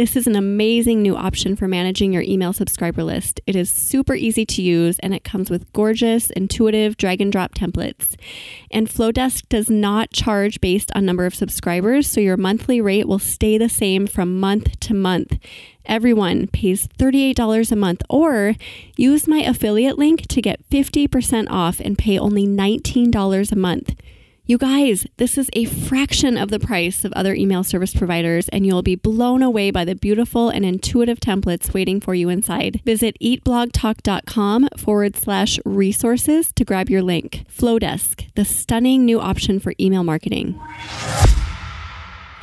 This is an amazing new option for managing your email subscriber list. It is super easy to use and it comes with gorgeous, intuitive drag and drop templates. And Flodesk does not charge based on number of subscribers, so your monthly rate will stay the same from month to month. Everyone pays $38 a month, or use my affiliate link to get 50% off and pay only $19 a month. You guys, this is a fraction of the price of other email service providers, and you'll be blown away by the beautiful and intuitive templates waiting for you inside. Visit eatblogtalk.com forward slash resources to grab your link. Flodesk, the stunning new option for email marketing.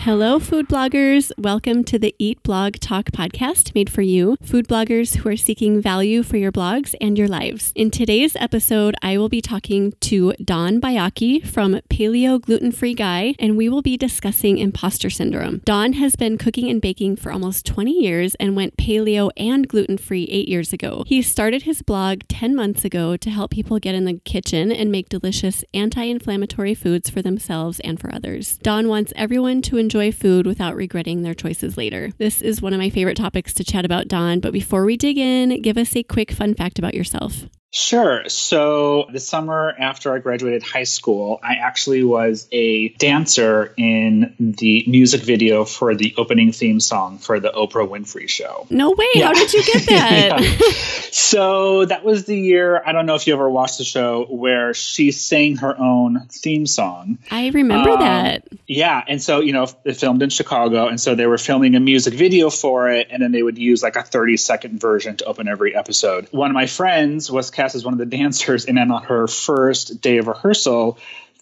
Hello, food bloggers. Welcome to the Eat Blog Talk podcast made for you, food bloggers who are seeking value for your blogs and your lives. In today's episode, I will be talking to Don Baiocchi from Paleo Gluten Free Guy, and we will be discussing imposter syndrome. Don has been cooking and baking for almost 20 years and went paleo and gluten free eight years ago. He started his blog 10 months ago to help people get in the kitchen and make delicious anti inflammatory foods for themselves and for others. Don wants everyone to enjoy enjoy food without regretting their choices later. This is one of my favorite topics to chat about, Don, But before we dig in, give us a quick fun fact about yourself. Sure. So the summer after I graduated high school, I actually was a dancer in the music video for the opening theme song for the Oprah Winfrey Show. No way. Yeah. How did you get that? yeah. So that was the year, I don't know if you ever watched the show, where she sang her own theme song. I remember um, that. Yeah. And so, you know, it filmed in Chicago. And so they were filming a music video for it. And then they would use like a 30 second version to open every episode. One of my friends was cast as one of the dancers, and then on her first day of rehearsal,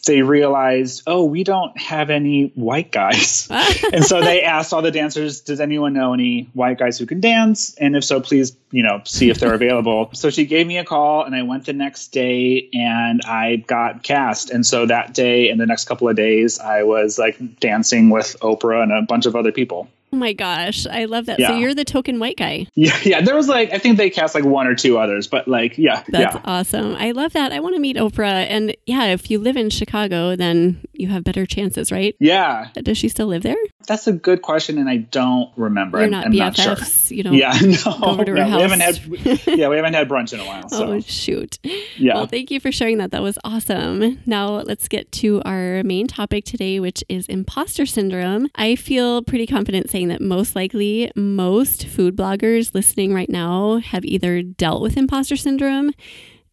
they realized, oh, we don't have any white guys. and so they asked all the dancers, does anyone know any white guys who can dance? And if so, please, you know, see if they're available. So she gave me a call and I went the next day and I got cast. And so that day and the next couple of days, I was like dancing with Oprah and a bunch of other people. Oh my gosh, I love that. Yeah. So you're the token white guy. Yeah, yeah. There was like I think they cast like one or two others, but like yeah, that's yeah. awesome. I love that. I want to meet Oprah, and yeah, if you live in Chicago, then you have better chances, right? Yeah. Does she still live there? That's a good question, and I don't remember. You're not I'm, BFFs. Not sure. You know. Yeah, no, go over to no. We haven't had. yeah, we haven't had brunch in a while. So. Oh shoot. Yeah. Well, thank you for sharing that. That was awesome. Now let's get to our main topic today, which is imposter syndrome. I feel pretty confident saying that most likely most food bloggers listening right now have either dealt with imposter syndrome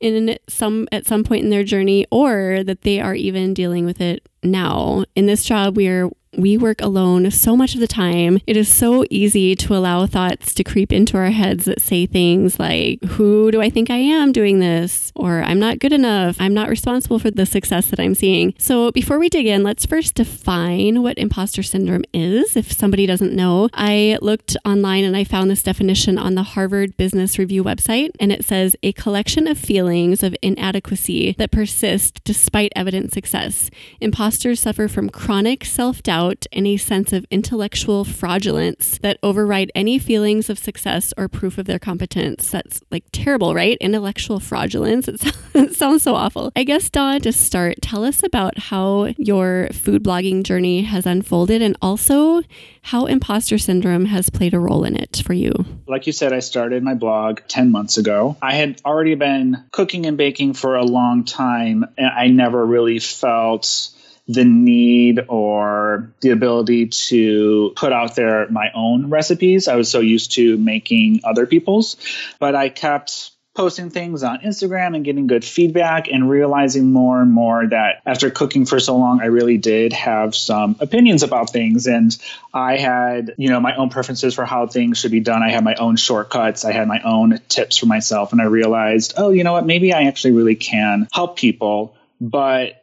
in some at some point in their journey or that they are even dealing with it now. In this job, we are we work alone so much of the time. It is so easy to allow thoughts to creep into our heads that say things like, Who do I think I am doing this? Or I'm not good enough. I'm not responsible for the success that I'm seeing. So before we dig in, let's first define what imposter syndrome is. If somebody doesn't know, I looked online and I found this definition on the Harvard Business Review website. And it says, A collection of feelings of inadequacy that persist despite evident success. Imposters suffer from chronic self doubt doubt and a sense of intellectual fraudulence that override any feelings of success or proof of their competence. That's like terrible, right? Intellectual fraudulence. It, sounds, it sounds so awful. I guess, Don, to start, tell us about how your food blogging journey has unfolded and also how imposter syndrome has played a role in it for you. Like you said, I started my blog 10 months ago. I had already been cooking and baking for a long time, and I never really felt the need or the ability to put out there my own recipes. I was so used to making other people's, but I kept posting things on Instagram and getting good feedback and realizing more and more that after cooking for so long, I really did have some opinions about things. And I had, you know, my own preferences for how things should be done. I had my own shortcuts. I had my own tips for myself. And I realized, oh, you know what? Maybe I actually really can help people. But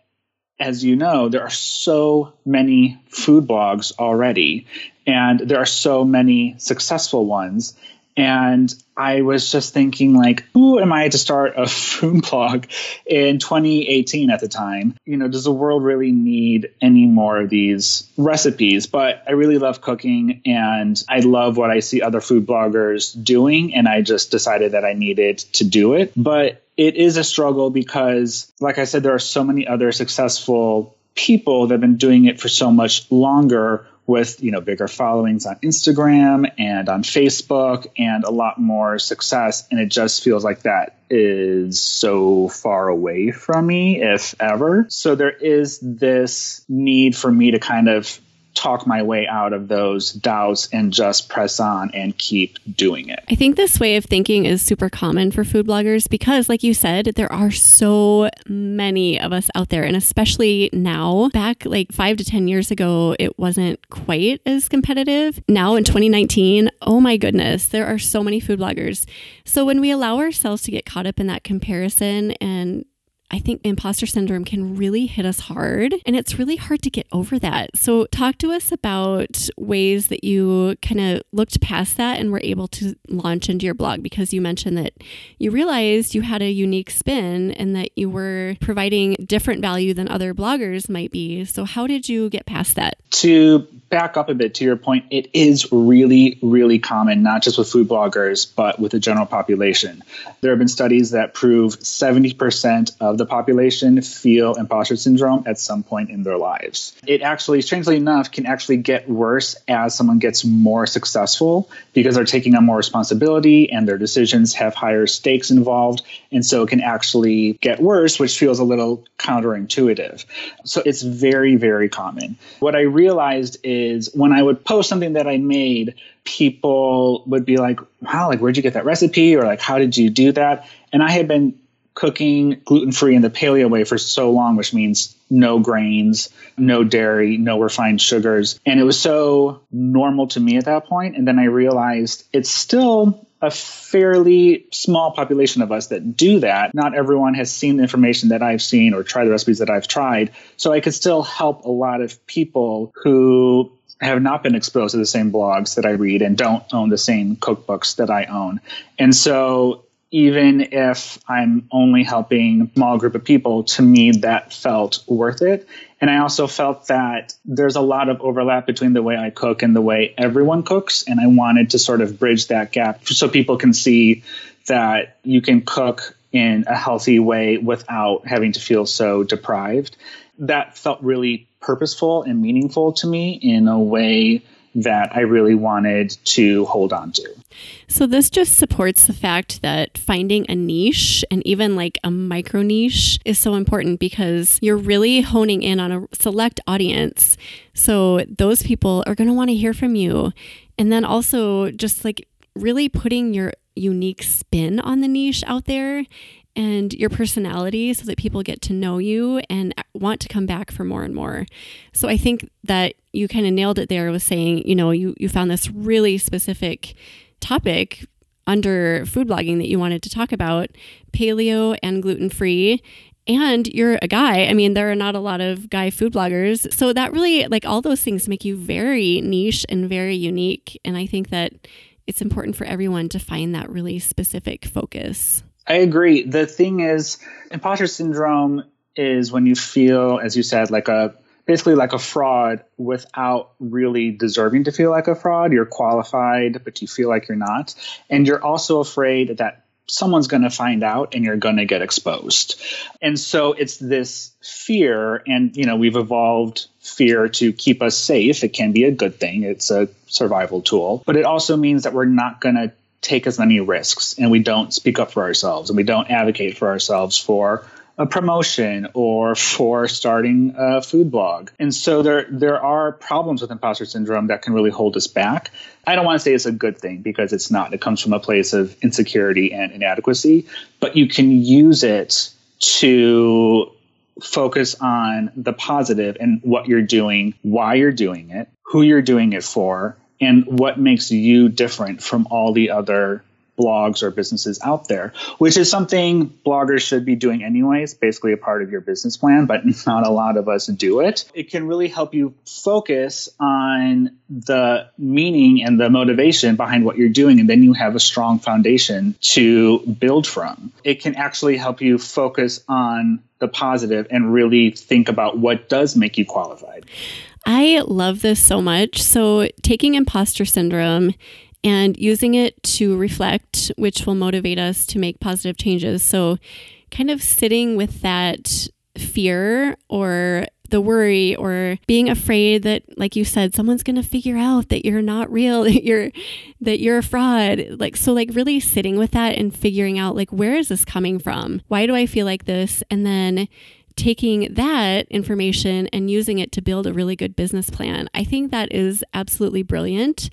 as you know, there are so many food blogs already, and there are so many successful ones. And I was just thinking, like, who am I to start a food blog in 2018 at the time? You know, does the world really need any more of these recipes? But I really love cooking and I love what I see other food bloggers doing. And I just decided that I needed to do it. But it is a struggle because, like I said, there are so many other successful people that have been doing it for so much longer with you know bigger followings on Instagram and on Facebook and a lot more success. And it just feels like that is so far away from me if ever. So there is this need for me to kind of talk my way out of those doubts and just press on and keep doing it. I think this way of thinking is super common for food bloggers because, like you said, there are so many of us out there, and especially now. Back like five to 10 years ago, it wasn't quite as competitive. Now in 2019, oh my goodness, there are so many food bloggers. So when we allow ourselves to get caught up in that comparison and I think imposter syndrome can really hit us hard and it's really hard to get over that. So, talk to us about ways that you kind of looked past that and were able to launch into your blog because you mentioned that you realized you had a unique spin and that you were providing different value than other bloggers might be. So, how did you get past that? To back up a bit to your point, it is really, really common, not just with food bloggers, but with the general population. There have been studies that prove 70% of the population feel imposter syndrome at some point in their lives. It actually, strangely enough, can actually get worse as someone gets more successful because they're taking on more responsibility and their decisions have higher stakes involved. And so it can actually get worse, which feels a little counterintuitive. So it's very, very common. What I realized is when I would post something that I made, people would be like, wow, like, where'd you get that recipe? Or like, how did you do that? And I had been cooking gluten free in the paleo way for so long, which means no grains, no dairy, no refined sugars. And it was so normal to me at that point. And then I realized it's still a fairly small population of us that do that. Not everyone has seen the information that I've seen or tried the recipes that I've tried. So I could still help a lot of people who have not been exposed to the same blogs that I read and don't own the same cookbooks that I own. And so even if I'm only helping a small group of people, to me that felt worth it. And I also felt that there's a lot of overlap between the way I cook and the way everyone cooks. And I wanted to sort of bridge that gap so people can see that you can cook in a healthy way without having to feel so deprived. That felt really purposeful and meaningful to me in a way that I really wanted to hold on to. So, this just supports the fact that finding a niche and even like a micro niche is so important because you're really honing in on a select audience. So, those people are going to want to hear from you. And then also, just like really putting your unique spin on the niche out there and your personality so that people get to know you and uh, want to come back for more and more. So I think that you kind of nailed it there with saying, you know, you, you found this really specific topic under food blogging that you wanted to talk about paleo and gluten free and you're a guy. I mean, there are not a lot of guy food bloggers. So that really, like, all those things make you very niche and very unique. And I think that it's important for everyone to find that really specific focus. I agree. The thing is, imposter syndrome is when you feel, as you said, like a basically like a fraud without really deserving to feel like a fraud. You're qualified, but you feel like you're not. And you're also afraid that someone's going to find out and you're going to get exposed. And so it's this fear and you know we've evolved fear to keep us safe. It can be a good thing. It's a survival tool, but it also means that we're not going to take as many risks and we don't speak up for ourselves and we don't advocate for ourselves for a promotion or for starting a food blog. And so there there are problems with imposter syndrome that can really hold us back. I don't want to say it's a good thing because it's not. It comes from a place of insecurity and inadequacy, but you can use it to focus on the positive and what you're doing, why you're doing it, who you're doing it for, and what makes you different from all the other blogs or businesses out there, which is something bloggers should be doing anyways, basically a part of your business plan, but not a lot of us do it. It can really help you focus on the meaning and the motivation behind what you're doing, and then you have a strong foundation to build from. It can actually help you focus on the positive and really think about what does make you qualified. I love this so much. So, taking imposter syndrome and using it to reflect, which will motivate us to make positive changes. So, kind of sitting with that fear or the worry or being afraid that like you said someone's going to figure out that you're not real that you're that you're a fraud. Like so like really sitting with that and figuring out like where is this coming from? Why do i feel like this? And then taking that information and using it to build a really good business plan. I think that is absolutely brilliant.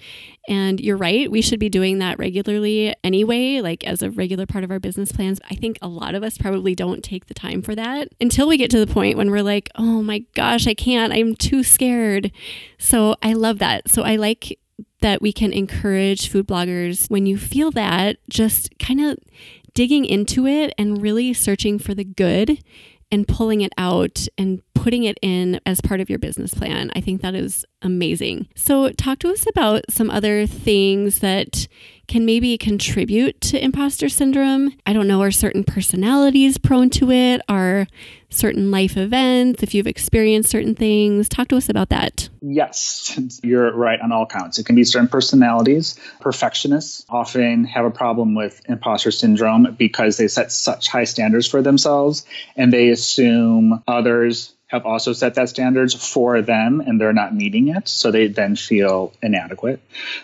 And you're right, we should be doing that regularly anyway, like as a regular part of our business plans. I think a lot of us probably don't take the time for that until we get to the point when we're like, oh my gosh, I can't, I'm too scared. So I love that. So I like that we can encourage food bloggers when you feel that, just kind of digging into it and really searching for the good and pulling it out and putting it in as part of your business plan. I think that is amazing. So, talk to us about some other things that can maybe contribute to imposter syndrome. I don't know, are certain personalities prone to it? Are certain life events, if you've experienced certain things? Talk to us about that. Yes, you're right on all counts. It can be certain personalities. Perfectionists often have a problem with imposter syndrome because they set such high standards for themselves and they assume others have also set that standards for them and they're not meeting it. So they then feel inadequate.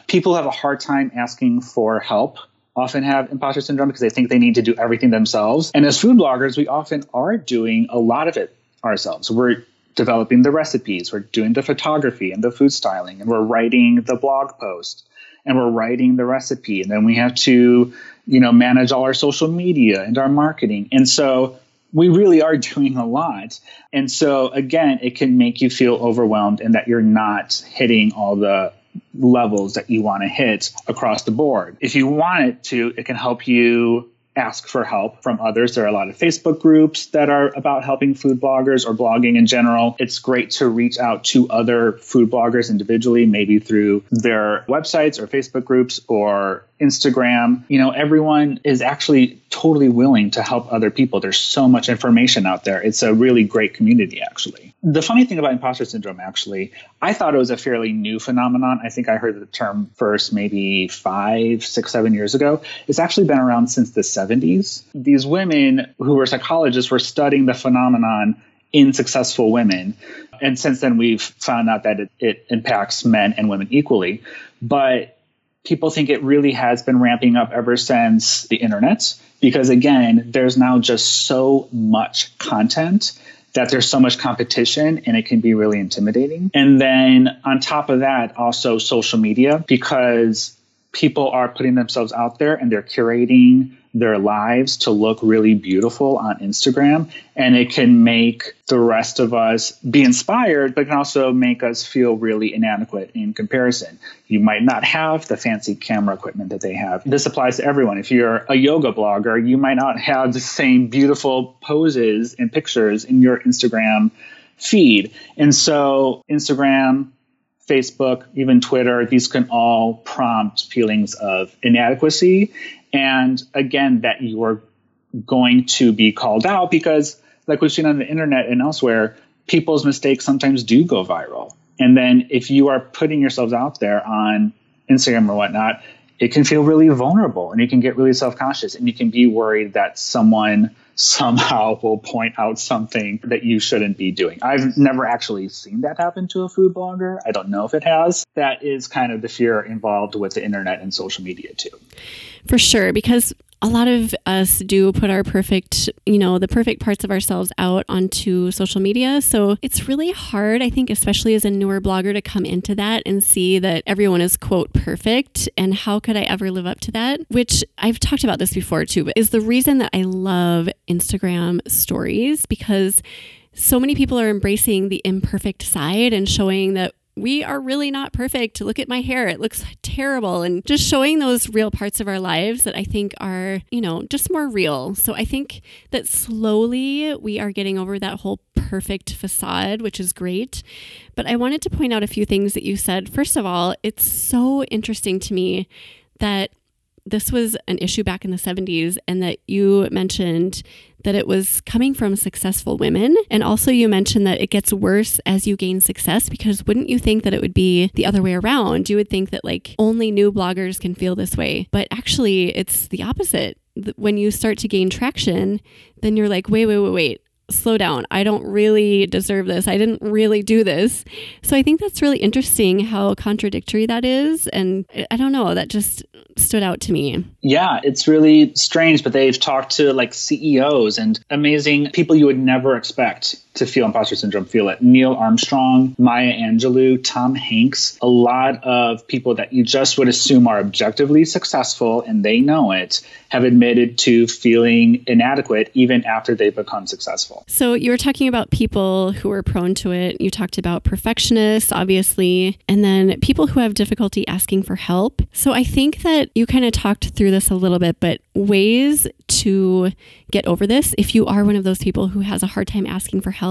People have a hard time asking for help often have imposter syndrome because they think they need to do everything themselves. And as food bloggers, we often are doing a lot of it ourselves. We're developing the recipes, we're doing the photography and the food styling, and we're writing the blog post and we're writing the recipe. And then we have to, you know, manage all our social media and our marketing. And so we really are doing a lot. And so, again, it can make you feel overwhelmed and that you're not hitting all the levels that you want to hit across the board. If you want it to, it can help you ask for help from others. There are a lot of Facebook groups that are about helping food bloggers or blogging in general. It's great to reach out to other food bloggers individually, maybe through their websites or Facebook groups or Instagram. You know, everyone is actually totally willing to help other people. There's so much information out there. It's a really great community, actually. The funny thing about imposter syndrome, actually, I thought it was a fairly new phenomenon. I think I heard the term first maybe five, six, seven years ago. It's actually been around since the 70s. These women who were psychologists were studying the phenomenon in successful women. And since then, we've found out that it, it impacts men and women equally. But people think it really has been ramping up ever since the internet because again there's now just so much content that there's so much competition and it can be really intimidating. And then on top of that also social media because people are putting themselves out there and they're curating their lives to look really beautiful on Instagram. And it can make the rest of us be inspired, but can also make us feel really inadequate in comparison. You might not have the fancy camera equipment that they have. This applies to everyone. If you're a yoga blogger, you might not have the same beautiful poses and pictures in your Instagram feed. And so, Instagram, Facebook, even Twitter, these can all prompt feelings of inadequacy. And again, that you are going to be called out because, like we've seen on the internet and elsewhere, people's mistakes sometimes do go viral. And then if you are putting yourselves out there on Instagram or whatnot, it can feel really vulnerable and you can get really self conscious and you can be worried that someone somehow will point out something that you shouldn't be doing. I've never actually seen that happen to a food blogger. I don't know if it has. That is kind of the fear involved with the internet and social media too. For sure, because a lot of us do put our perfect, you know, the perfect parts of ourselves out onto social media. So it's really hard, I think, especially as a newer blogger, to come into that and see that everyone is, quote, perfect. And how could I ever live up to that? Which I've talked about this before too, but is the reason that I love Instagram stories because so many people are embracing the imperfect side and showing that we are really not perfect. Look at my hair. It looks terrible. And just showing those real parts of our lives that I think are, you know, just more real. So I think that slowly we are getting over that whole perfect facade, which is great. But I wanted to point out a few things that you said. First of all, it's so interesting to me that this was an issue back in the 70s and that you mentioned that it was coming from successful women. And also, you mentioned that it gets worse as you gain success because wouldn't you think that it would be the other way around? You would think that like only new bloggers can feel this way. But actually, it's the opposite. When you start to gain traction, then you're like, wait, wait, wait, wait slow down. I don't really deserve this. I didn't really do this. So I think that's really interesting how contradictory that is. And I don't know, that just stood out to me. Yeah, it's really strange, but they've talked to like CEOs and amazing people you would never expect to feel imposter syndrome feel it. Neil Armstrong, Maya Angelou, Tom Hanks, a lot of people that you just would assume are objectively successful and they know it have admitted to feeling inadequate even after they've become successful. So you were talking about people who are prone to it. You talked about perfectionists, obviously, and then people who have difficulty asking for help. So I think that you kind of talked through this a little bit, but ways to get over this if you are one of those people who has a hard time asking for help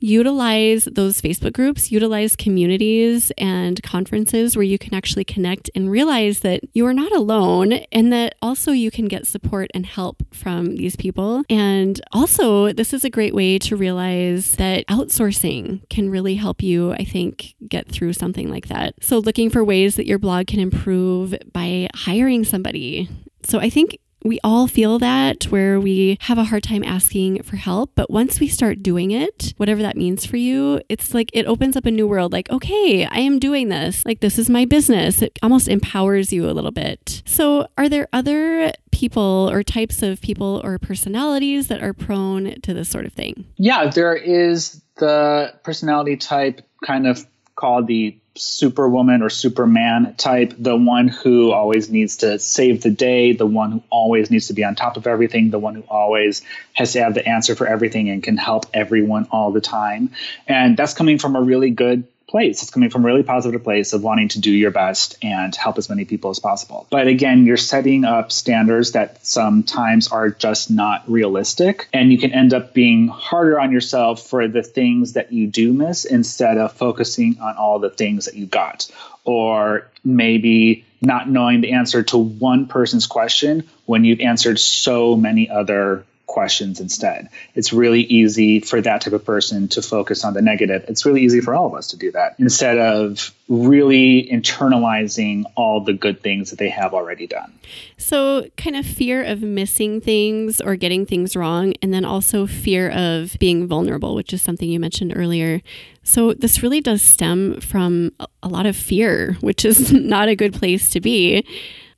utilize those Facebook groups, utilize communities and conferences where you can actually connect and realize that you are not alone and that also you can get support and help from these people. And also, this is a great way to realize that outsourcing can really help you, I think, get through something like that. So, looking for ways that your blog can improve by hiring somebody. So, I think we all feel that where we have a hard time asking for help. But once we start doing it, whatever that means for you, it's like it opens up a new world. Like, okay, I am doing this. Like, this is my business. It almost empowers you a little bit. So, are there other people or types of people or personalities that are prone to this sort of thing? Yeah, there is the personality type kind of called the superwoman or superman type, the one who always needs to save the day, the one who always needs to be on top of everything, the one who always has to have the answer for everything and can help everyone all the time. And that's coming from a really good place. It's coming from really positive place of wanting to do your best and help as many people as possible. But again, you're setting up standards that sometimes are just not realistic, and you can end up being harder on yourself for the things that you do miss instead of focusing on all the things that you got. Or maybe not knowing the answer to one person's question when you've answered so many other questions instead. It's really easy for that type of person to focus on the negative. It's really easy for all of us to do that instead of really internalizing all the good things that they have already done. So, kind of fear of missing things or getting things wrong, and then also fear of being vulnerable, which is something you mentioned earlier. So, this really does stem from a lot of fear, which is not a good place to be.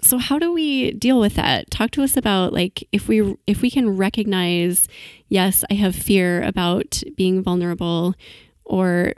So how do we deal with that? Talk to us about like if we if we can recognize yes, I have fear about being vulnerable or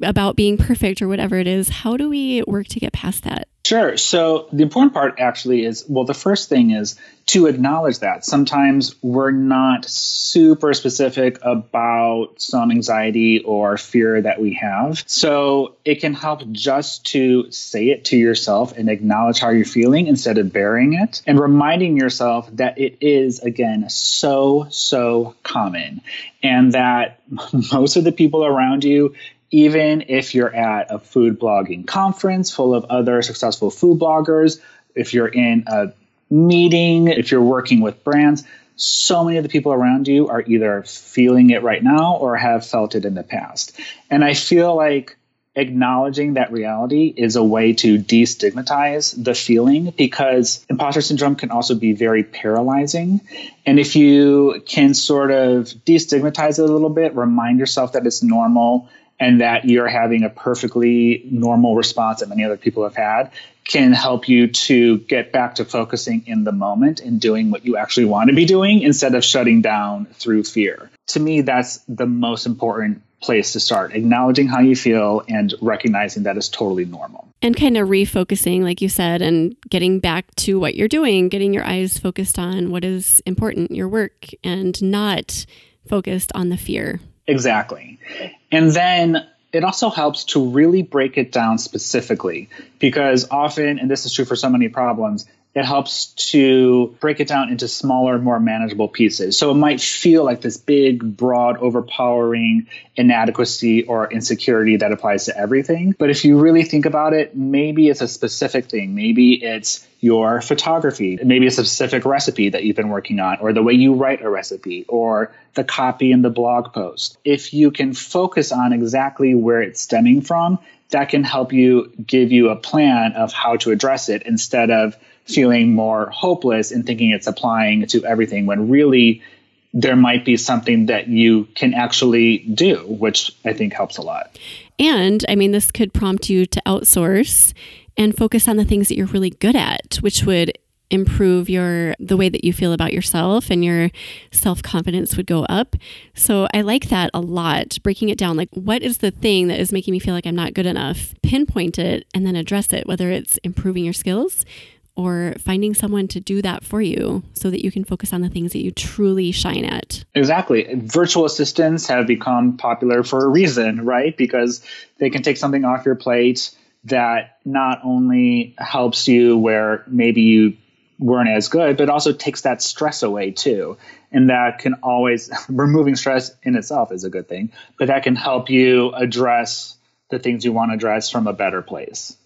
about being perfect or whatever it is, how do we work to get past that? Sure. So the important part actually is well, the first thing is to acknowledge that. Sometimes we're not super specific about some anxiety or fear that we have. So it can help just to say it to yourself and acknowledge how you're feeling instead of burying it and reminding yourself that it is, again, so, so common and that most of the people around you even if you're at a food blogging conference full of other successful food bloggers, if you're in a meeting, if you're working with brands, so many of the people around you are either feeling it right now or have felt it in the past. And I feel like acknowledging that reality is a way to destigmatize the feeling because imposter syndrome can also be very paralyzing. And if you can sort of destigmatize it a little bit, remind yourself that it's normal and that you're having a perfectly normal response that many other people have had can help you to get back to focusing in the moment and doing what you actually want to be doing instead of shutting down through fear. To me, that's the most important place to start acknowledging how you feel and recognizing that is totally normal. And kind of refocusing, like you said, and getting back to what you're doing, getting your eyes focused on what is important, your work, and not focused on the fear. Exactly. And then it also helps to really break it down specifically because often, and this is true for so many problems, it helps to break it down into smaller, more manageable pieces. So it might feel like this big, broad, overpowering inadequacy or insecurity that applies to everything. But if you really think about it, maybe it's a specific thing. Maybe it's your photography. Maybe it's a specific recipe that you've been working on, or the way you write a recipe, or the copy in the blog post. If you can focus on exactly where it's stemming from, that can help you give you a plan of how to address it instead of feeling more hopeless and thinking it's applying to everything when really there might be something that you can actually do, which I think helps a lot. And I mean, this could prompt you to outsource and focus on the things that you're really good at, which would improve your the way that you feel about yourself and your self-confidence would go up. So I like that a lot. Breaking it down like what is the thing that is making me feel like I'm not good enough? Pinpoint it and then address it whether it's improving your skills or finding someone to do that for you so that you can focus on the things that you truly shine at. Exactly. Virtual assistants have become popular for a reason, right? Because they can take something off your plate that not only helps you where maybe you weren't as good, but also takes that stress away too. And that can always, removing stress in itself is a good thing, but that can help you address the things you want to address from a better place.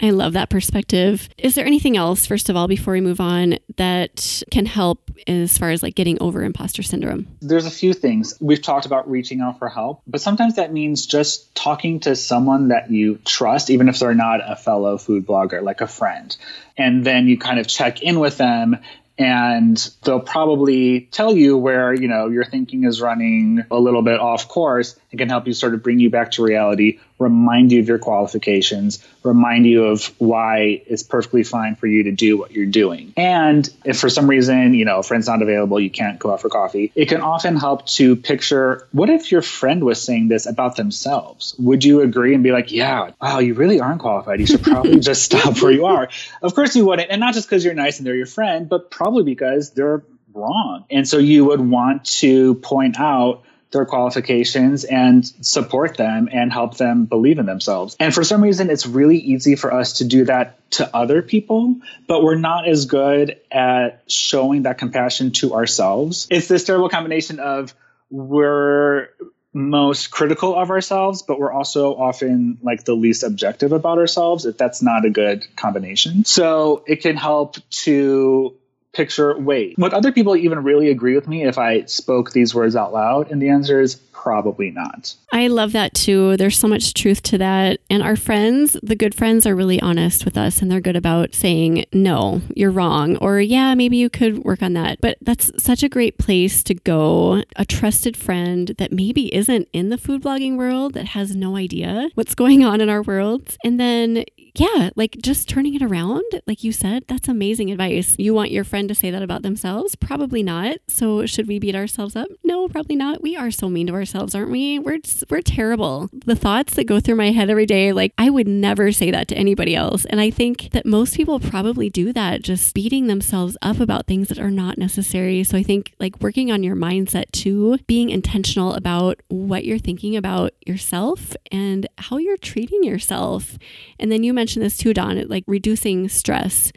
I love that perspective. Is there anything else, first of all, before we move on, that can help as far as like getting over imposter syndrome? There's a few things. We've talked about reaching out for help, but sometimes that means just talking to someone that you trust, even if they're not a fellow food blogger, like a friend. And then you kind of check in with them and they'll probably tell you where you know your thinking is running a little bit off course and can help you sort of bring you back to reality remind you of your qualifications, remind you of why it's perfectly fine for you to do what you're doing. And if for some reason, you know, a friend's not available, you can't go out for coffee, it can often help to picture what if your friend was saying this about themselves? Would you agree and be like, yeah, wow, you really aren't qualified. You should probably just stop where you are. Of course you wouldn't. And not just because you're nice and they're your friend, but probably because they're wrong. And so you would want to point out their qualifications and support them and help them believe in themselves. And for some reason, it's really easy for us to do that to other people, but we're not as good at showing that compassion to ourselves. It's this terrible combination of we're most critical of ourselves, but we're also often like the least objective about ourselves. If that's not a good combination. So it can help to picture wait. Would other people even really agree with me if i spoke these words out loud? And the answer is probably not. I love that too. There's so much truth to that. And our friends the good friends are really honest with us and they're good about saying no you're wrong or yeah maybe you could work on that. But that's such a great place to go. A trusted friend that maybe isn't in the food blogging world that has no idea what's going on in our world. And then yeah, like just turning it around, like you said, that's amazing advice. You want your friend to say that about themselves? Probably not. So should we beat ourselves up? No, probably not. We are so mean to ourselves, aren't we? We're we're terrible. The thoughts that go through my head every day, like I would never say that to anybody else. And I think that most people probably do that, just beating themselves up about things that are not necessary. So I think like working on your mindset too, being intentional about what you're thinking about yourself and how you're treating yourself. And then you mentioned mentioned this too, Don, it, like reducing stress.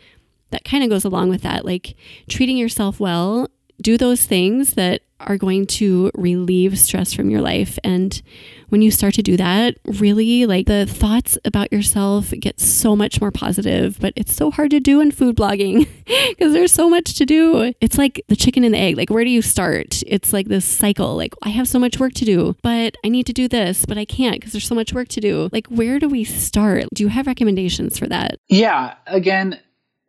That kind of goes along with that, like treating yourself well. Do those things that are going to relieve stress from your life. And when you start to do that, really like the thoughts about yourself get so much more positive, but it's so hard to do in food blogging because there's so much to do. It's like the chicken and the egg. Like, where do you start? It's like this cycle. Like, I have so much work to do, but I need to do this, but I can't because there's so much work to do. Like, where do we start? Do you have recommendations for that? Yeah. Again,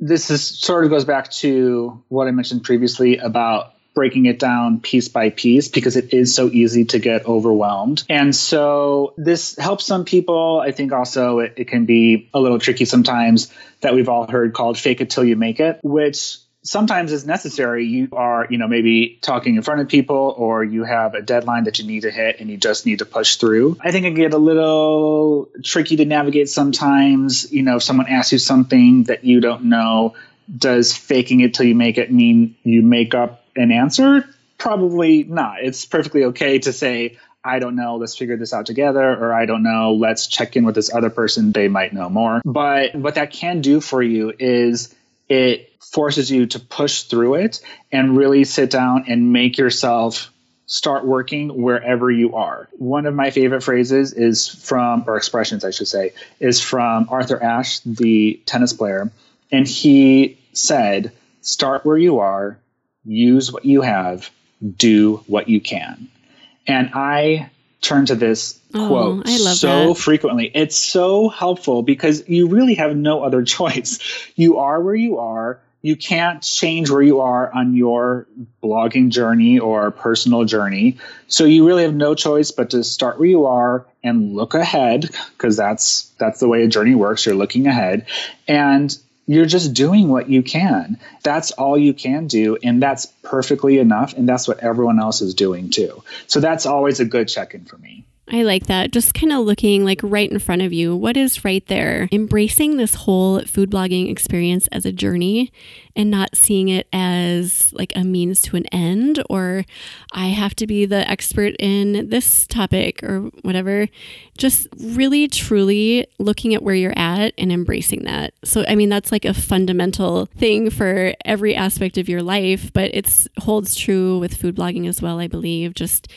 this is sort of goes back to what I mentioned previously about breaking it down piece by piece because it is so easy to get overwhelmed. And so this helps some people. I think also it, it can be a little tricky sometimes that we've all heard called fake it till you make it, which sometimes is necessary. You are, you know, maybe talking in front of people or you have a deadline that you need to hit and you just need to push through. I think it can get a little tricky to navigate sometimes. You know, if someone asks you something that you don't know, does faking it till you make it mean you make up an answer? Probably not. It's perfectly okay to say, I don't know, let's figure this out together, or I don't know, let's check in with this other person, they might know more. But what that can do for you is it forces you to push through it and really sit down and make yourself start working wherever you are. One of my favorite phrases is from, or expressions, I should say, is from Arthur Ashe, the tennis player. And he said, start where you are, use what you have, do what you can. And I turn to this oh, quote so that. frequently. It's so helpful because you really have no other choice. You are where you are. You can't change where you are on your blogging journey or personal journey. So you really have no choice but to start where you are and look ahead because that's that's the way a journey works. You're looking ahead and you're just doing what you can. That's all you can do. And that's perfectly enough. And that's what everyone else is doing too. So that's always a good check in for me. I like that. Just kind of looking like right in front of you. What is right there? Embracing this whole food blogging experience as a journey and not seeing it as like a means to an end or I have to be the expert in this topic or whatever. Just really truly looking at where you're at and embracing that. So I mean that's like a fundamental thing for every aspect of your life, but it holds true with food blogging as well, I believe. Just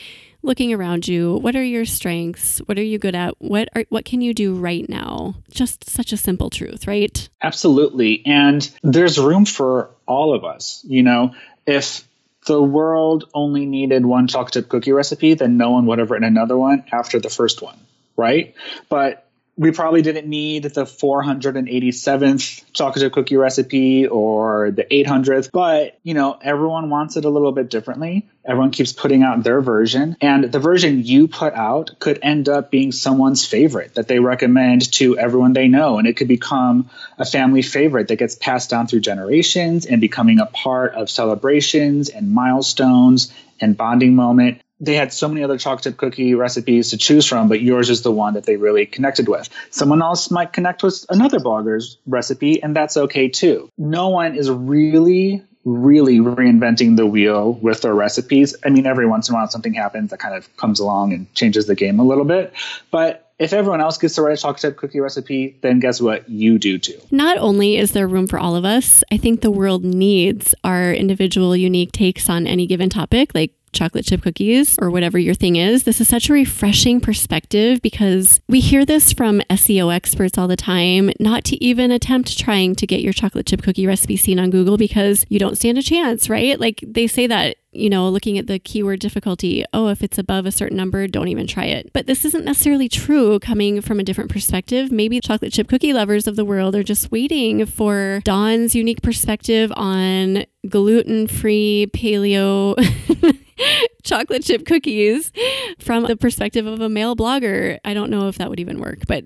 looking around you what are your strengths? What are you good at? What are what can you do right now? Just such a simple truth right? Absolutely. And there's room for all of us you know? If the world only needed one chocolate cookie recipe then no one would have written another one after the first one right? But we probably didn't need the 487th chocolate cookie recipe or the 800th, but you know, everyone wants it a little bit differently. Everyone keeps putting out their version, and the version you put out could end up being someone's favorite that they recommend to everyone they know, and it could become a family favorite that gets passed down through generations and becoming a part of celebrations and milestones and bonding moment they had so many other chocolate chip cookie recipes to choose from, but yours is the one that they really connected with. Someone else might connect with another blogger's recipe, and that's okay too. No one is really, really reinventing the wheel with their recipes. I mean, every once in a while something happens that kind of comes along and changes the game a little bit, but if everyone else gets to write a chocolate chip cookie recipe, then guess what? You do too. Not only is there room for all of us, I think the world needs our individual unique takes on any given topic. Like chocolate chip cookies or whatever your thing is. This is such a refreshing perspective because we hear this from SEO experts all the time, not to even attempt trying to get your chocolate chip cookie recipe seen on Google because you don't stand a chance, right? Like they say that you know, looking at the keyword difficulty, oh, if it's above a certain number, don't even try it. But this isn't necessarily true coming from a different perspective. Maybe chocolate chip cookie lovers of the world are just waiting for Don's unique perspective on gluten free paleo chocolate chip cookies from the perspective of a male blogger. I don't know if that would even work, but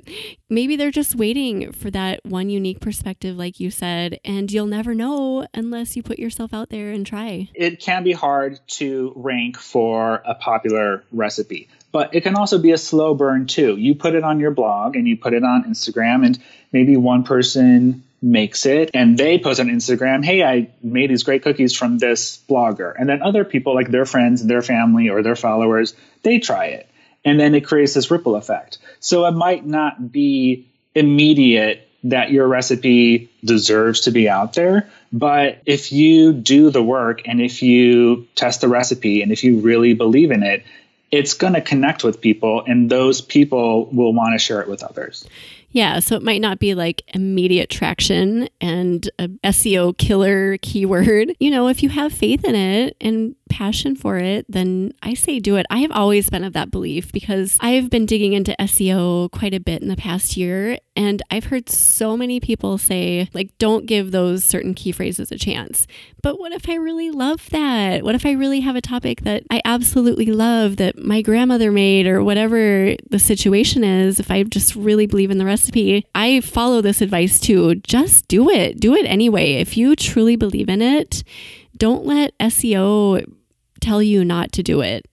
maybe they're just waiting for that one unique perspective, like you said, and you'll never know unless you put yourself out there and try. It can be hard to rank for a popular recipe. But it can also be a slow burn too. You put it on your blog and you put it on Instagram, and maybe one person makes it and they post on Instagram, hey, I made these great cookies from this blogger. And then other people, like their friends, their family, or their followers, they try it. And then it creates this ripple effect. So it might not be immediate that your recipe deserves to be out there. But if you do the work and if you test the recipe and if you really believe in it, it's going to connect with people and those people will want to share it with others. Yeah, so it might not be like immediate traction and a SEO killer keyword. You know, if you have faith in it and passion for it, then I say do it. I have always been of that belief because I have been digging into SEO quite a bit in the past year. And I've heard so many people say, like, don't give those certain key phrases a chance. But what if I really love that? What if I really have a topic that I absolutely love that my grandmother made or whatever the situation is? If I just really believe in the recipe, I follow this advice too. Just do it. Do it anyway. If you truly believe in it, don't let SEO tell you not to do it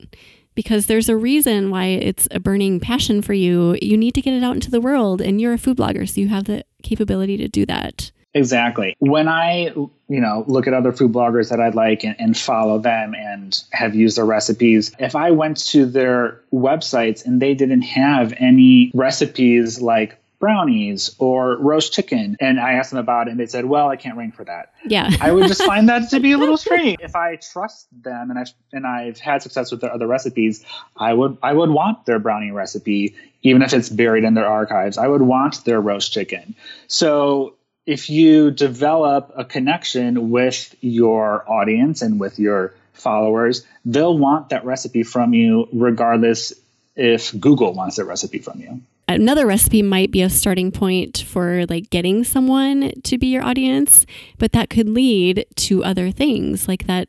because there's a reason why it's a burning passion for you. You need to get it out into the world, and you're a food blogger, so you have the capability to do that. Exactly. When I, you know, look at other food bloggers that I like and, and, follow them and have used their recipes, if I went to their websites and they didn't have any recipes like brownies or roast chicken and I asked them about it and they said, "Well, I can't rank for that." Yeah. I would just find that to be a little strange. If I trust them and I've and I've had success with their other recipes, I would I would want their brownie recipe even if it's buried in their archives. I would want their roast chicken. So if you develop a connection with your audience and with your followers, they'll want that recipe from you regardless if Google wants that recipe from you. Another recipe might be a starting point for like getting someone to be your audience, but that could lead to other things like that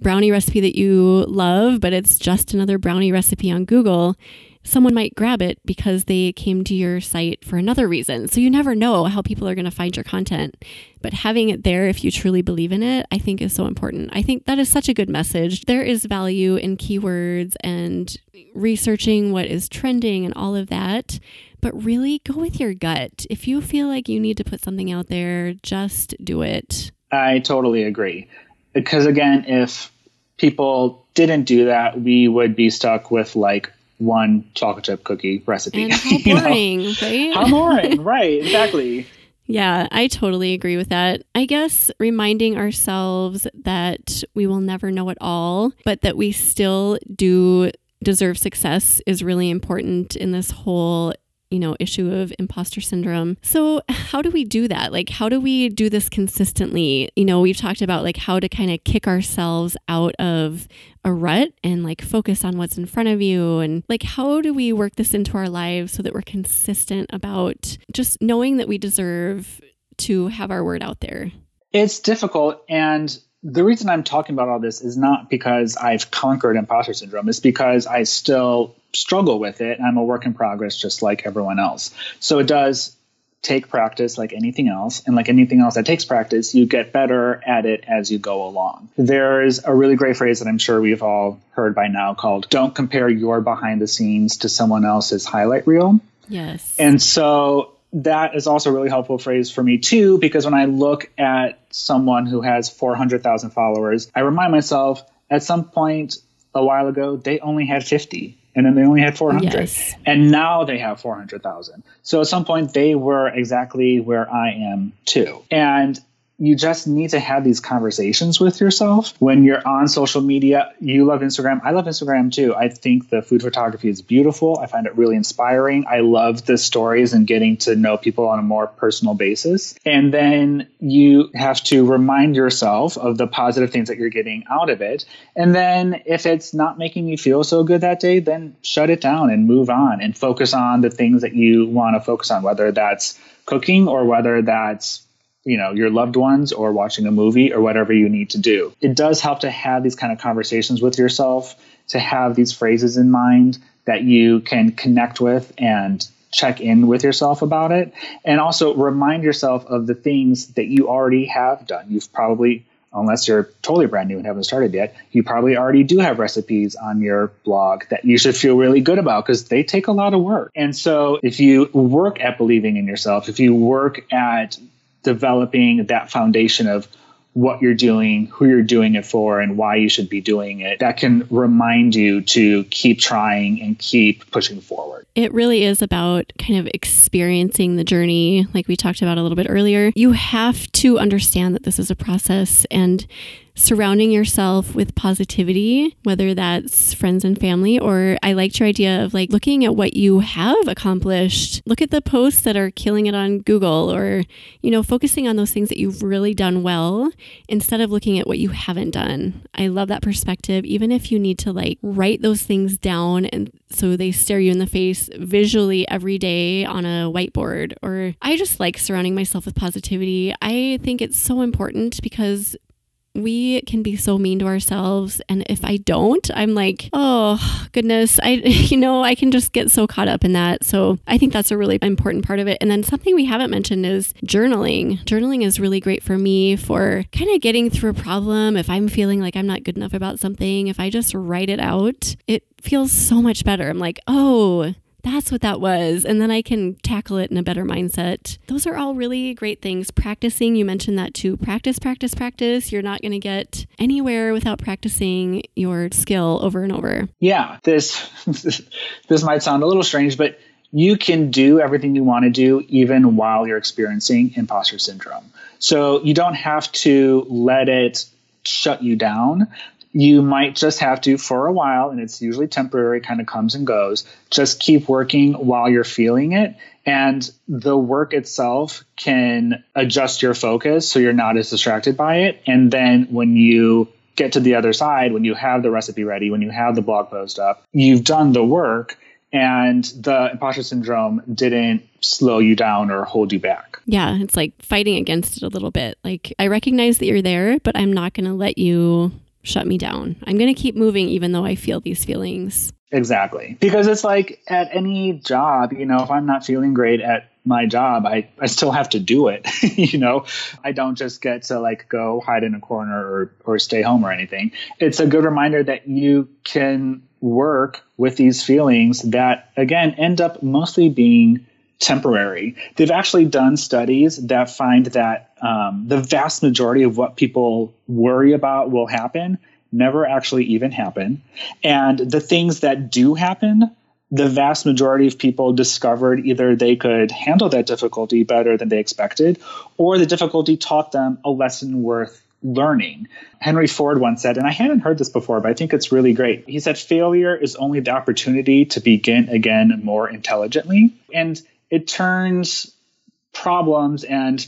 brownie recipe that you love, but it's just another brownie recipe on Google someone might grab it because they came to your site for another reason. So you never know how people are going to find your content. But having it there, if you truly believe in it, I think is so important. I think that is such a good message. There is value in keywords and researching what is trending and all of that. But really go with your gut. If you feel like you need to put something out there, just do it. I totally agree. Because again, if people didn't do that, we would be stuck with like one chocolate chip cookie recipe. And how boring, you know? right? How boring, right? Exactly. Yeah, I totally agree with that. I guess reminding ourselves that we will never know it all, but that we still do deserve success is really important in this whole you know, issue of imposter syndrome. So, how do we do that? Like, how do we do this consistently? You know, we've talked about like how to kind of kick ourselves out of a rut and like focus on what's in front of you. And like, how do we work this into our lives so that we're consistent about just knowing that we deserve to have our word out there? It's difficult. And the reason I'm talking about all this is not because I've conquered imposter syndrome, it's because I still struggle with it. I'm a work in progress just like everyone else. So it does take practice like anything else. And like anything else that takes practice, you get better at it as you go along. There's a really great phrase that I'm sure we've all heard by now called don't compare your behind the scenes to someone else's highlight reel. Yes. And so that is also a really helpful phrase for me too, because when I look at someone who has 400,000 followers, I remind myself at some point a while ago, they only had 50 and then they only had 400 yes. and now they have 400,000. So at some point they were exactly where I am too. And you just need to have these conversations with yourself when you're on social media. You love Instagram. I love Instagram too. I think the food photography is beautiful. I find it really inspiring. I love the stories and getting to know people on a more personal basis. And then you have to remind yourself of the positive things that you're getting out of it. And then if it's not making you feel so good that day, then shut it down and move on and focus on the things that you want to focus on, whether that's cooking or whether that's you know your loved ones or watching a movie or whatever you need to do. It does help to have these kind of conversations with yourself to have these phrases in mind that you can connect with and check in with yourself about it. And also remind yourself of the things that you already have done. You've probably unless you're totally brand new and haven't started yet, you probably already do have recipes on your blog that you should feel really good about because they take a lot of work. And so if you work at believing in yourself, if you work at developing that foundation of what you're doing, who you're doing it for, and why you should be doing it. That can remind you to keep trying and keep pushing forward. It really is about kind of experiencing the journey, like we talked about a little bit earlier. You have to understand that this is a process and surrounding yourself with positivity, whether that's friends and family, or I liked your idea of like looking at what you have accomplished. Look at the posts that are killing it on Google, or, you know, focusing on those things that you've really done well instead of looking at what you haven't done. I love that perspective, even if you need to like write those things down and so they stare you in the face visually every day on a whiteboard or I just like surrounding myself with positivity. I think it's so important because we can be so mean to ourselves and if i don't i'm like oh goodness. I you know i can just get so caught up in that. So i think that's a really important part of it. And then something we haven't mentioned is journaling. Journaling is really great for me for kind of getting through a problem. If i'm feeling like i'm not good enough about something if i just write it out it feels so much better. I'm like oh that's what that was. And then I can tackle it in a better mindset. Those are all really great things. Practicing, you mentioned that too. Practice, practice, practice. You're not going to get anywhere without practicing your skill over and over. Yeah, this this might sound a little strange, but you can do everything you want to do even while you're experiencing imposter syndrome. So you don't have to let it shut you down you might just have to for a while and it's usually temporary kind of comes and goes just keep working while you're feeling it and the work itself can adjust your focus so you're not as distracted by it and then when you get to the other side when you have the recipe ready when you have the blog post up you've done the work and the imposter syndrome didn't slow you down or hold you back. Yeah, it's like fighting against it a little bit. Like, I recognize that you're there, but I'm not going to let you shut me down. I'm going to keep moving even though I feel these feelings. Exactly. Because it's like at any job, you know, if I'm not feeling great at my job, I, I still have to do it. you know, I don't just get to like go hide in a corner or, or stay home or anything. It's a good reminder that you can work with these feelings that, again, end up mostly being temporary. They've actually done studies that find that um, the vast majority of what people worry about will happen never actually even happen. And the things that do happen, the vast majority of people discovered either they could handle that difficulty better than they expected, or the difficulty taught them a lesson worth learning. Henry Ford once said, and I hadn't heard this before, but I think it's really great. He said, failure is only the opportunity to begin again more intelligently. And it turns problems and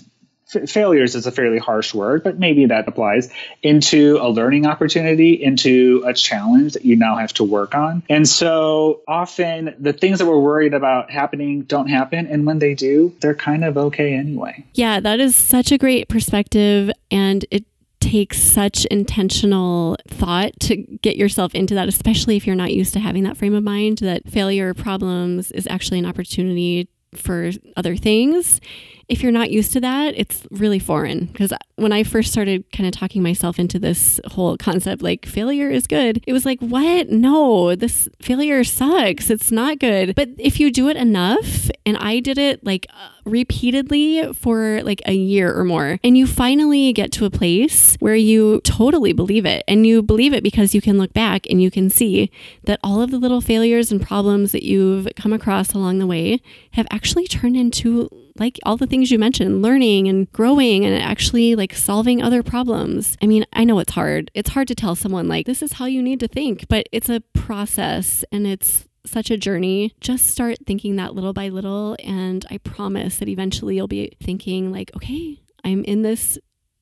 f- failures is a fairly harsh word, but maybe that applies into a learning opportunity, into a challenge that you now have to work on. And so often the things that we're worried about happening don't happen. And when they do, they're kind of okay anyway. Yeah, that is such a great perspective. And it takes such intentional thought to get yourself into that, especially if you're not used to having that frame of mind that failure problems is actually an opportunity for other things if you're not used to that, it's really foreign. Because when I first started kind of talking myself into this whole concept, like failure is good, it was like, what? No, this failure sucks. It's not good. But if you do it enough, and I did it like uh, repeatedly for like a year or more, and you finally get to a place where you totally believe it. And you believe it because you can look back and you can see that all of the little failures and problems that you've come across along the way have actually turned into like all the things you mentioned, learning and growing and actually like solving other problems. I mean, I know it's hard. It's hard to tell someone like this is how you need to think, but it's a process and it's such a journey. Just start thinking that little by little and I promise that eventually you'll be thinking like, okay, I'm in this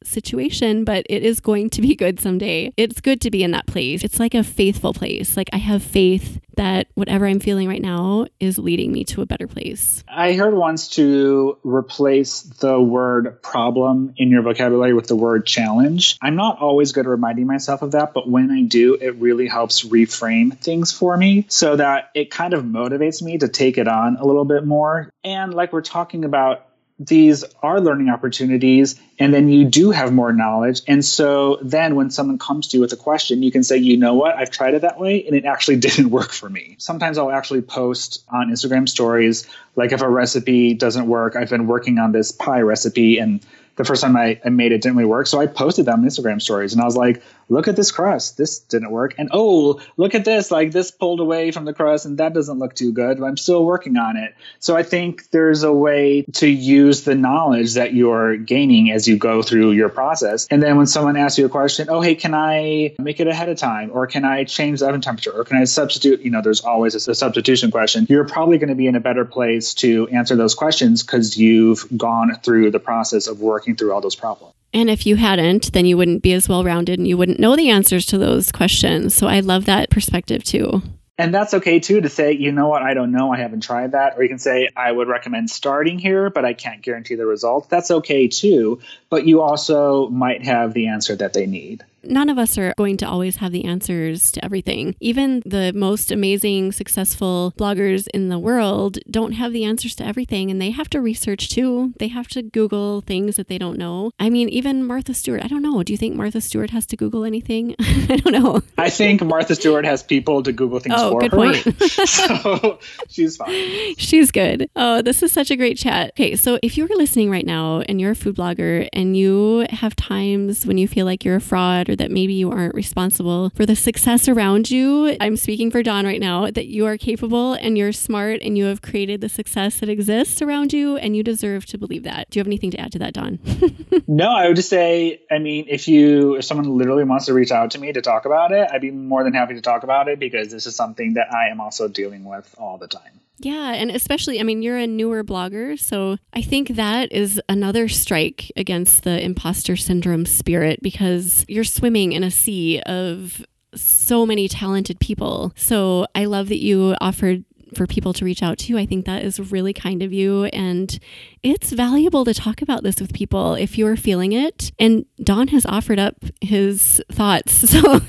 situation, but it is going to be good someday. It's good to be in that place. It's like a faithful place. Like I have faith that whatever I'm feeling right now is leading me to a better place. I heard once to replace the word problem in your vocabulary with the word challenge. I'm not always good at reminding myself of that, but when I do, it really helps reframe things for me so that it kind of motivates me to take it on a little bit more. And like we're talking about, these are learning opportunities and then you do have more knowledge. And so then when someone comes to you with a question you can say you know what? I've tried it that way and it actually didn't work for me. Sometimes i'll actually post on instagram stories like if a recipe doesn't work i've been working on this pie recipe and the first time I, I made it didn't really work. So I posted them on Instagram stories and I was like, look at this crust. This didn't work. And oh, look at this. Like this pulled away from the crust and that doesn't look too good. I'm still working on it. So I think there's a way to use the knowledge that you're gaining as you go through your process. And then when someone asks you a question, oh, hey, can I make it ahead of time? Or can I change the oven temperature? Or can I substitute? You know, there's always a, a substitution question. You're probably going to be in a better place to answer those questions because you've gone through the process of working working through all those problems. And if you hadn't, then you wouldn't be as well rounded and you wouldn't know the answers to those questions. So I love that perspective too. And that's okay too to say, you know what, I don't know, I haven't tried that. Or you can say, I would recommend starting here, but I can't guarantee the result. That's okay too. But you also might have the answer that they need. None of us are going to always have the answers to everything. Even the most amazing, successful bloggers in the world don't have the answers to everything and they have to research too. They have to Google things that they don't know. I mean, even Martha Stewart, I don't know. Do you think Martha Stewart has to Google anything? I don't know. I think Martha Stewart has people to Google things oh, for good her. Point. so she's fine. She's good. Oh, this is such a great chat. Okay, so if you're listening right now and you're a food blogger and you have times when you feel like you're a fraud or that maybe you aren't responsible for the success around you, I'm speaking for Don right now, that you are capable and you're smart and you have created the success that exists around you and you deserve to believe that. Do you have anything to add to that, Don? no, I would just say, I mean, if you, if someone literally wants to reach out to me to talk about it, I'd be more than happy to talk about it because this is something that I am also dealing with all the time. Yeah, and especially, I mean, you're a newer blogger, so I think that is another strike against the imposter syndrome spirit because you're swimming in a sea of so many talented people. So I love that you offered for people to reach out to. I think that is really kind of you. And it's valuable to talk about this with people if you're feeling it. And Don has offered up his thoughts. So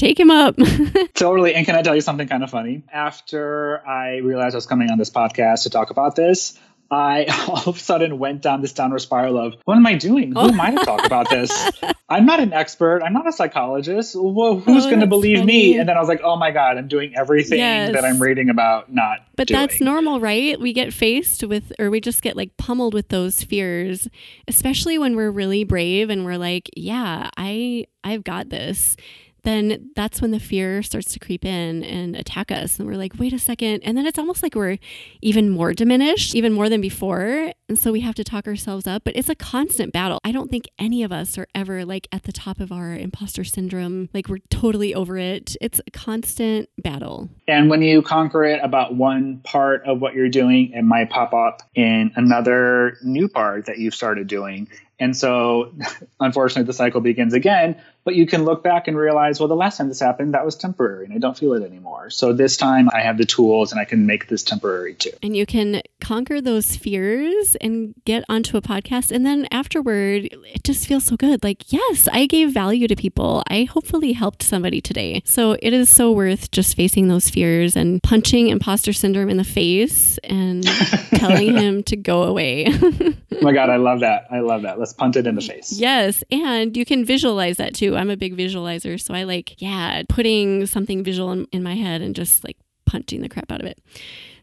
take him up. totally. And can I tell you something kind of funny? After I realized I was coming on this podcast to talk about this, I all of a sudden went down this downward spiral of what am I doing? Who am I to oh. talk about this? I'm not an expert. I'm not a psychologist. Well, who's oh, going to believe funny. me? And then I was like, oh my God, I'm doing everything yes. that I'm reading about not. But doing. that's normal, right? We get faced with, or we just get like pummeled with those fears, especially when we're really brave and we're like, yeah, I, I've got this then that's when the fear starts to creep in and attack us. And we're like, wait a second. And then it's almost like we're even more diminished, even more than before. And so we have to talk ourselves up. But it's a constant battle. I don't think any of us are ever like at the top of our imposter syndrome, like we're totally over it. It's a constant battle. And when you conquer it about one part of what you're doing, it might pop up in another new part that you've started doing. And so, unfortunately, the cycle begins again. But you can look back and realize, well, the last time this happened, that was temporary and I don't feel it anymore. So this time I have the tools and I can make this temporary too. And you can conquer those fears and get onto a podcast. And then afterward, it just feels so good. Like, yes, I gave value to people. I hopefully helped somebody today. So it is so worth just facing those fears and punching imposter syndrome in the face and telling him to go away. oh my God, I love that. I love that. Let's punt it in the face. Yes. And you can visualize that too. I'm a big visualizer. So I like, yeah, putting something visual in, in my head and just like punching the crap out of it.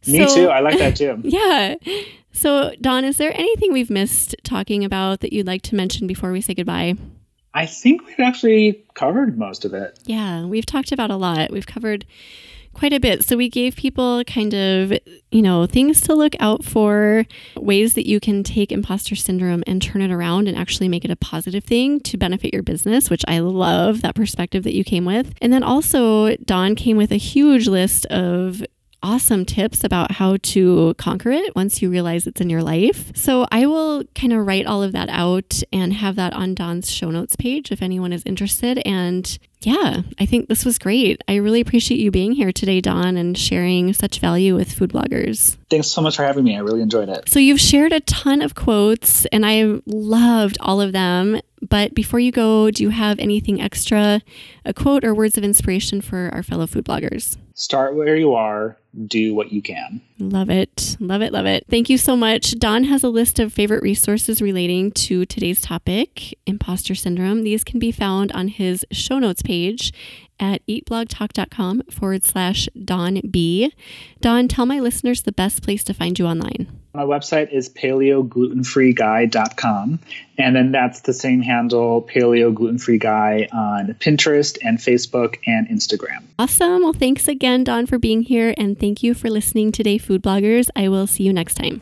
Me so, too. I like that too. yeah. So, Don, is there anything we've missed talking about that you'd like to mention before we say goodbye? I think we've actually covered most of it. Yeah, we've talked about a lot. We've covered quite a bit. So we gave people kind of, you know, things to look out for, ways that you can take imposter syndrome and turn it around and actually make it a positive thing to benefit your business, which I love that perspective that you came with. And then also, Don came with a huge list of awesome tips about how to conquer it once you realize it's in your life. So I will kind of write all of that out and have that on Don's show notes page if anyone is interested. And yeah, I think this was great. I really appreciate you being here today, Don, and sharing such value with food bloggers. Thanks so much for having me. I really enjoyed it. So, you've shared a ton of quotes, and I loved all of them. But before you go, do you have anything extra, a quote or words of inspiration for our fellow food bloggers? Start where you are, do what you can. Love it. Love it. Love it. Thank you so much. Don has a list of favorite resources relating to today's topic, imposter syndrome. These can be found on his show notes page at eatblogtalk.com forward slash Don B. Don, tell my listeners the best place to find you online. My website is paleoglutenfreeguy.com. And then that's the same handle, Paleo Gluten Free Guy, on Pinterest and Facebook and Instagram. Awesome. Well, thanks again, Don, for being here. And thank you for listening today, food bloggers. I will see you next time.